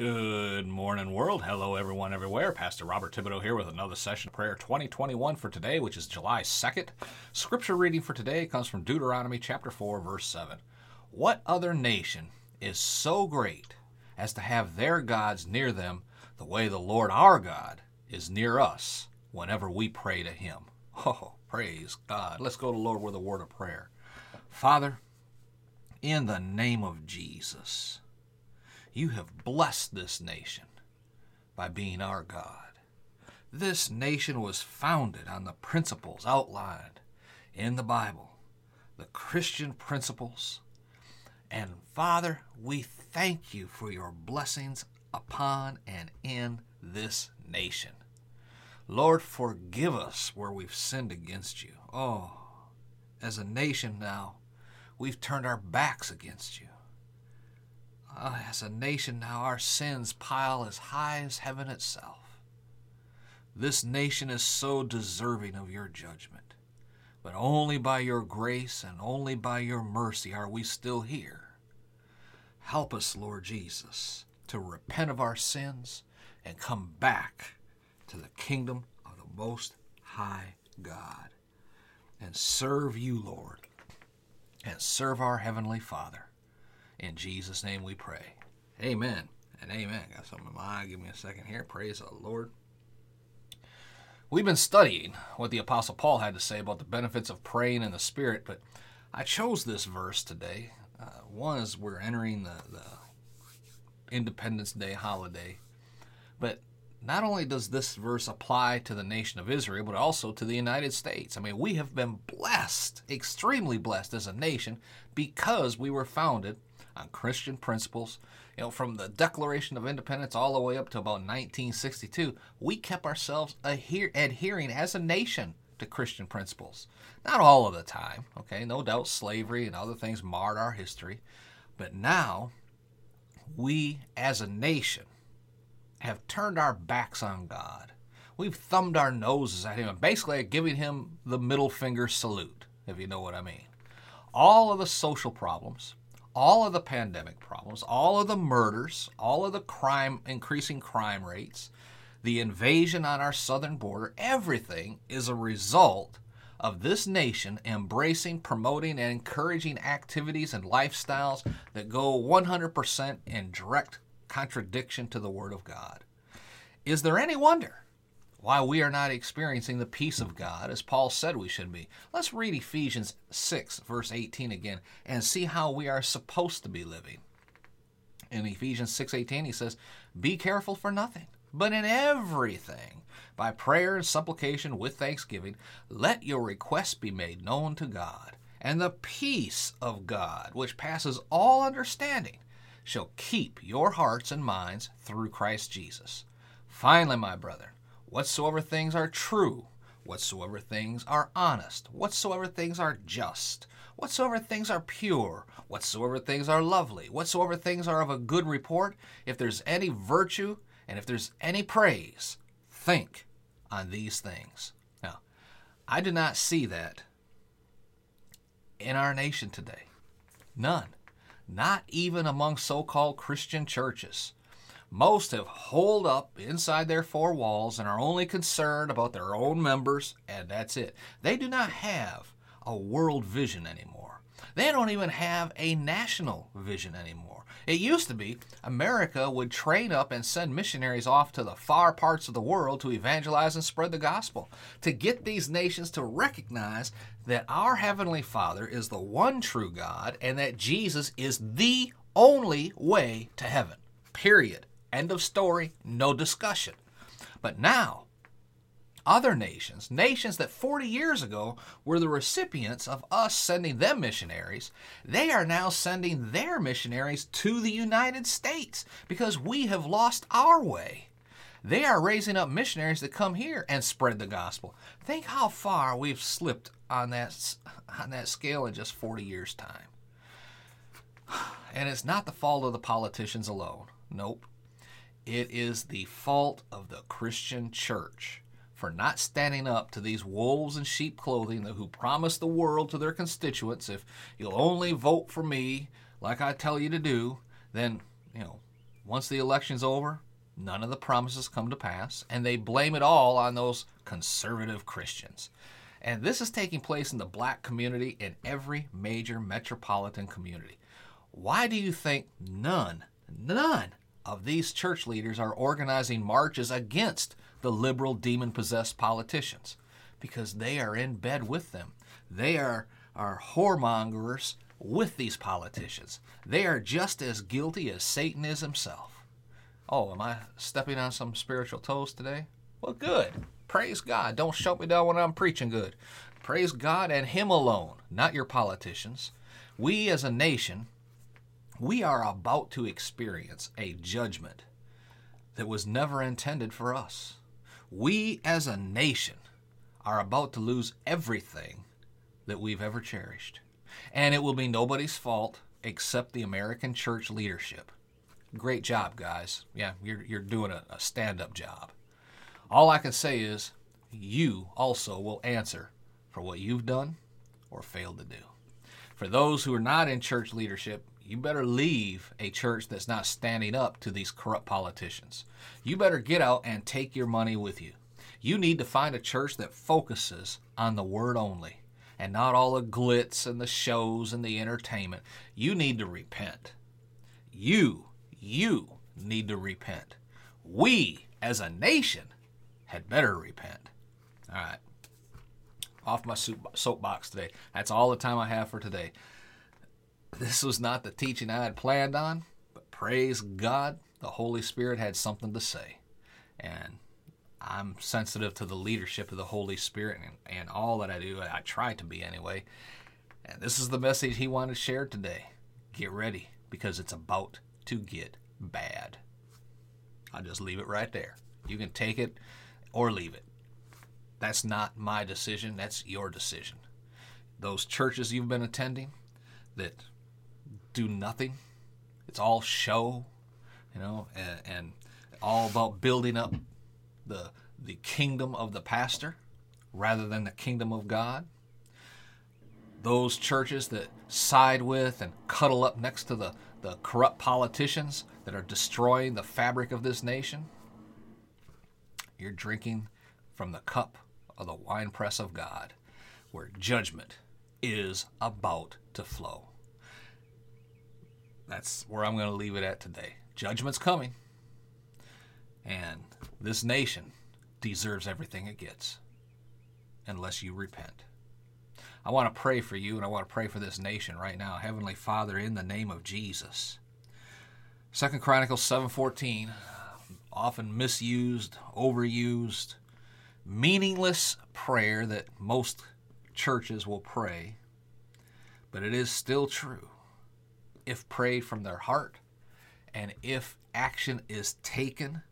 Good morning, world. Hello, everyone, everywhere. Pastor Robert Thibodeau here with another session of prayer 2021 for today, which is July 2nd. Scripture reading for today comes from Deuteronomy chapter 4, verse 7. What other nation is so great as to have their gods near them the way the Lord our God is near us whenever we pray to Him? Oh, praise God. Let's go to Lord with a word of prayer. Father, in the name of Jesus, you have blessed this nation by being our God. This nation was founded on the principles outlined in the Bible, the Christian principles. And Father, we thank you for your blessings upon and in this nation. Lord, forgive us where we've sinned against you. Oh, as a nation now, we've turned our backs against you. Uh, as a nation now, our sins pile as high as heaven itself. This nation is so deserving of your judgment, but only by your grace and only by your mercy are we still here. Help us, Lord Jesus, to repent of our sins and come back to the kingdom of the Most High God and serve you, Lord, and serve our Heavenly Father. In Jesus' name we pray. Amen and amen. Got something in my eye. Give me a second here. Praise the Lord. We've been studying what the Apostle Paul had to say about the benefits of praying in the Spirit, but I chose this verse today. Uh, one is we're entering the, the Independence Day holiday, but not only does this verse apply to the nation of Israel, but also to the United States. I mean, we have been blessed, extremely blessed as a nation, because we were founded on Christian principles. You know, from the Declaration of Independence all the way up to about 1962, we kept ourselves adhere- adhering as a nation to Christian principles. Not all of the time, okay? No doubt slavery and other things marred our history. But now, we as a nation have turned our backs on God. We've thumbed our noses at Him, and basically giving Him the middle finger salute, if you know what I mean. All of the social problems, all of the pandemic problems, all of the murders, all of the crime, increasing crime rates, the invasion on our southern border, everything is a result of this nation embracing, promoting, and encouraging activities and lifestyles that go 100% in direct contradiction to the Word of God. Is there any wonder why we are not experiencing the peace of God as Paul said we should be? Let's read Ephesians 6, verse 18 again, and see how we are supposed to be living. In Ephesians 6:18 he says, "Be careful for nothing, but in everything, by prayer and supplication with thanksgiving, let your requests be made known to God, and the peace of God, which passes all understanding, shall keep your hearts and minds through Christ Jesus. Finally, my brethren, whatsoever things are true, whatsoever things are honest, whatsoever things are just, whatsoever things are pure, whatsoever things are lovely, whatsoever things are of a good report, if there's any virtue and if there's any praise, think on these things. Now, I do not see that in our nation today. None not even among so called Christian churches. Most have holed up inside their four walls and are only concerned about their own members, and that's it. They do not have a world vision anymore. They don't even have a national vision anymore. It used to be America would train up and send missionaries off to the far parts of the world to evangelize and spread the gospel, to get these nations to recognize that our Heavenly Father is the one true God and that Jesus is the only way to heaven. Period. End of story. No discussion. But now, other nations, nations that 40 years ago were the recipients of us sending them missionaries, they are now sending their missionaries to the United States because we have lost our way. They are raising up missionaries to come here and spread the gospel. Think how far we've slipped on that on that scale in just 40 years time. And it's not the fault of the politicians alone. Nope. It is the fault of the Christian church for not standing up to these wolves in sheep clothing who promise the world to their constituents if you'll only vote for me like I tell you to do, then, you know, once the election's over, none of the promises come to pass, and they blame it all on those conservative Christians. And this is taking place in the black community in every major metropolitan community. Why do you think none, none of these church leaders are organizing marches against the liberal demon possessed politicians? Because they are in bed with them. They are, are whoremongers with these politicians. They are just as guilty as Satan is himself. Oh, am I stepping on some spiritual toes today? Well, good. Praise God. Don't shut me down when I'm preaching good. Praise God and Him alone, not your politicians. We as a nation, we are about to experience a judgment that was never intended for us. We as a nation are about to lose everything that we've ever cherished. And it will be nobody's fault except the American church leadership. Great job, guys. Yeah, you're, you're doing a, a stand up job. All I can say is you also will answer for what you've done or failed to do. For those who are not in church leadership, you better leave a church that's not standing up to these corrupt politicians. You better get out and take your money with you. You need to find a church that focuses on the word only and not all the glitz and the shows and the entertainment. You need to repent. You, you need to repent. We, as a nation, had better repent. All right. Off my soapbox today. That's all the time I have for today. This was not the teaching I had planned on, but praise God, the Holy Spirit had something to say. And I'm sensitive to the leadership of the Holy Spirit and, and all that I do. I try to be anyway. And this is the message he wanted to share today. Get ready because it's about to get bad. I'll just leave it right there. You can take it or leave it. That's not my decision, that's your decision. Those churches you've been attending that do nothing, it's all show, you know, and, and all about building up the the kingdom of the pastor rather than the kingdom of God. Those churches that side with and cuddle up next to the, the corrupt politicians that are destroying the fabric of this nation. You're drinking from the cup of the winepress of God, where judgment is about to flow. That's where I'm going to leave it at today. Judgment's coming. And this nation deserves everything it gets unless you repent. I want to pray for you and I want to pray for this nation right now. Heavenly Father, in the name of Jesus. Second Chronicles 7:14, often misused, overused, meaningless prayer that most churches will pray, but it is still true if prayed from their heart and if action is taken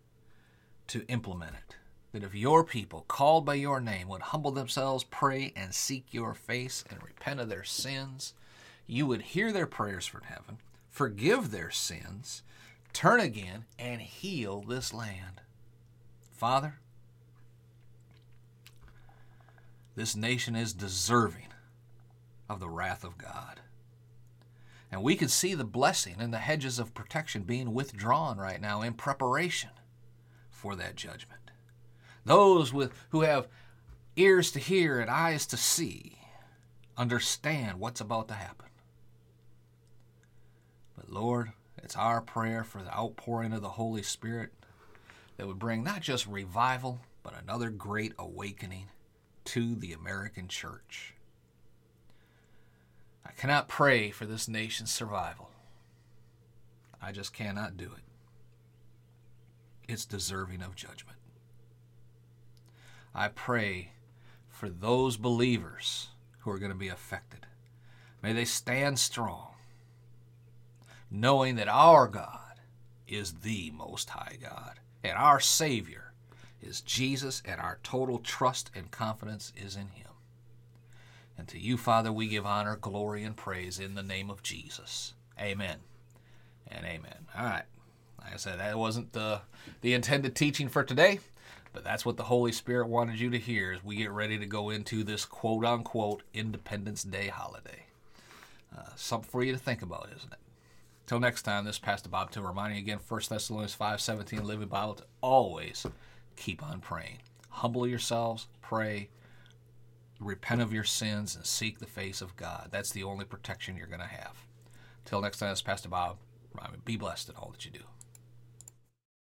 to implement it. That if your people, called by your name, would humble themselves, pray, and seek your face, and repent of their sins, you would hear their prayers from heaven, forgive their sins, turn again, and heal this land. Father, this nation is deserving of the wrath of God. And we can see the blessing and the hedges of protection being withdrawn right now in preparation for that judgment. Those with, who have ears to hear and eyes to see understand what's about to happen. But Lord, it's our prayer for the outpouring of the Holy Spirit that would bring not just revival, but another great awakening to the American church. I cannot pray for this nation's survival. I just cannot do it it's deserving of judgment. I pray for those believers who are going to be affected. May they stand strong, knowing that our God is the Most High God, and our Savior is Jesus, and our total trust and confidence is in Him. To you, Father, we give honor, glory, and praise in the name of Jesus. Amen and amen. All right. Like I said, that wasn't the, the intended teaching for today, but that's what the Holy Spirit wanted you to hear as we get ready to go into this quote unquote Independence Day holiday. Uh, something for you to think about, isn't it? Till next time, this is Pastor Bob to reminding you again, 1 Thessalonians 5.17 Living Bible, to always keep on praying. Humble yourselves, pray, repent of your sins, and seek the face of God. That's the only protection you're going to have. Till next time, this is Pastor Bob. Be blessed in all that you do.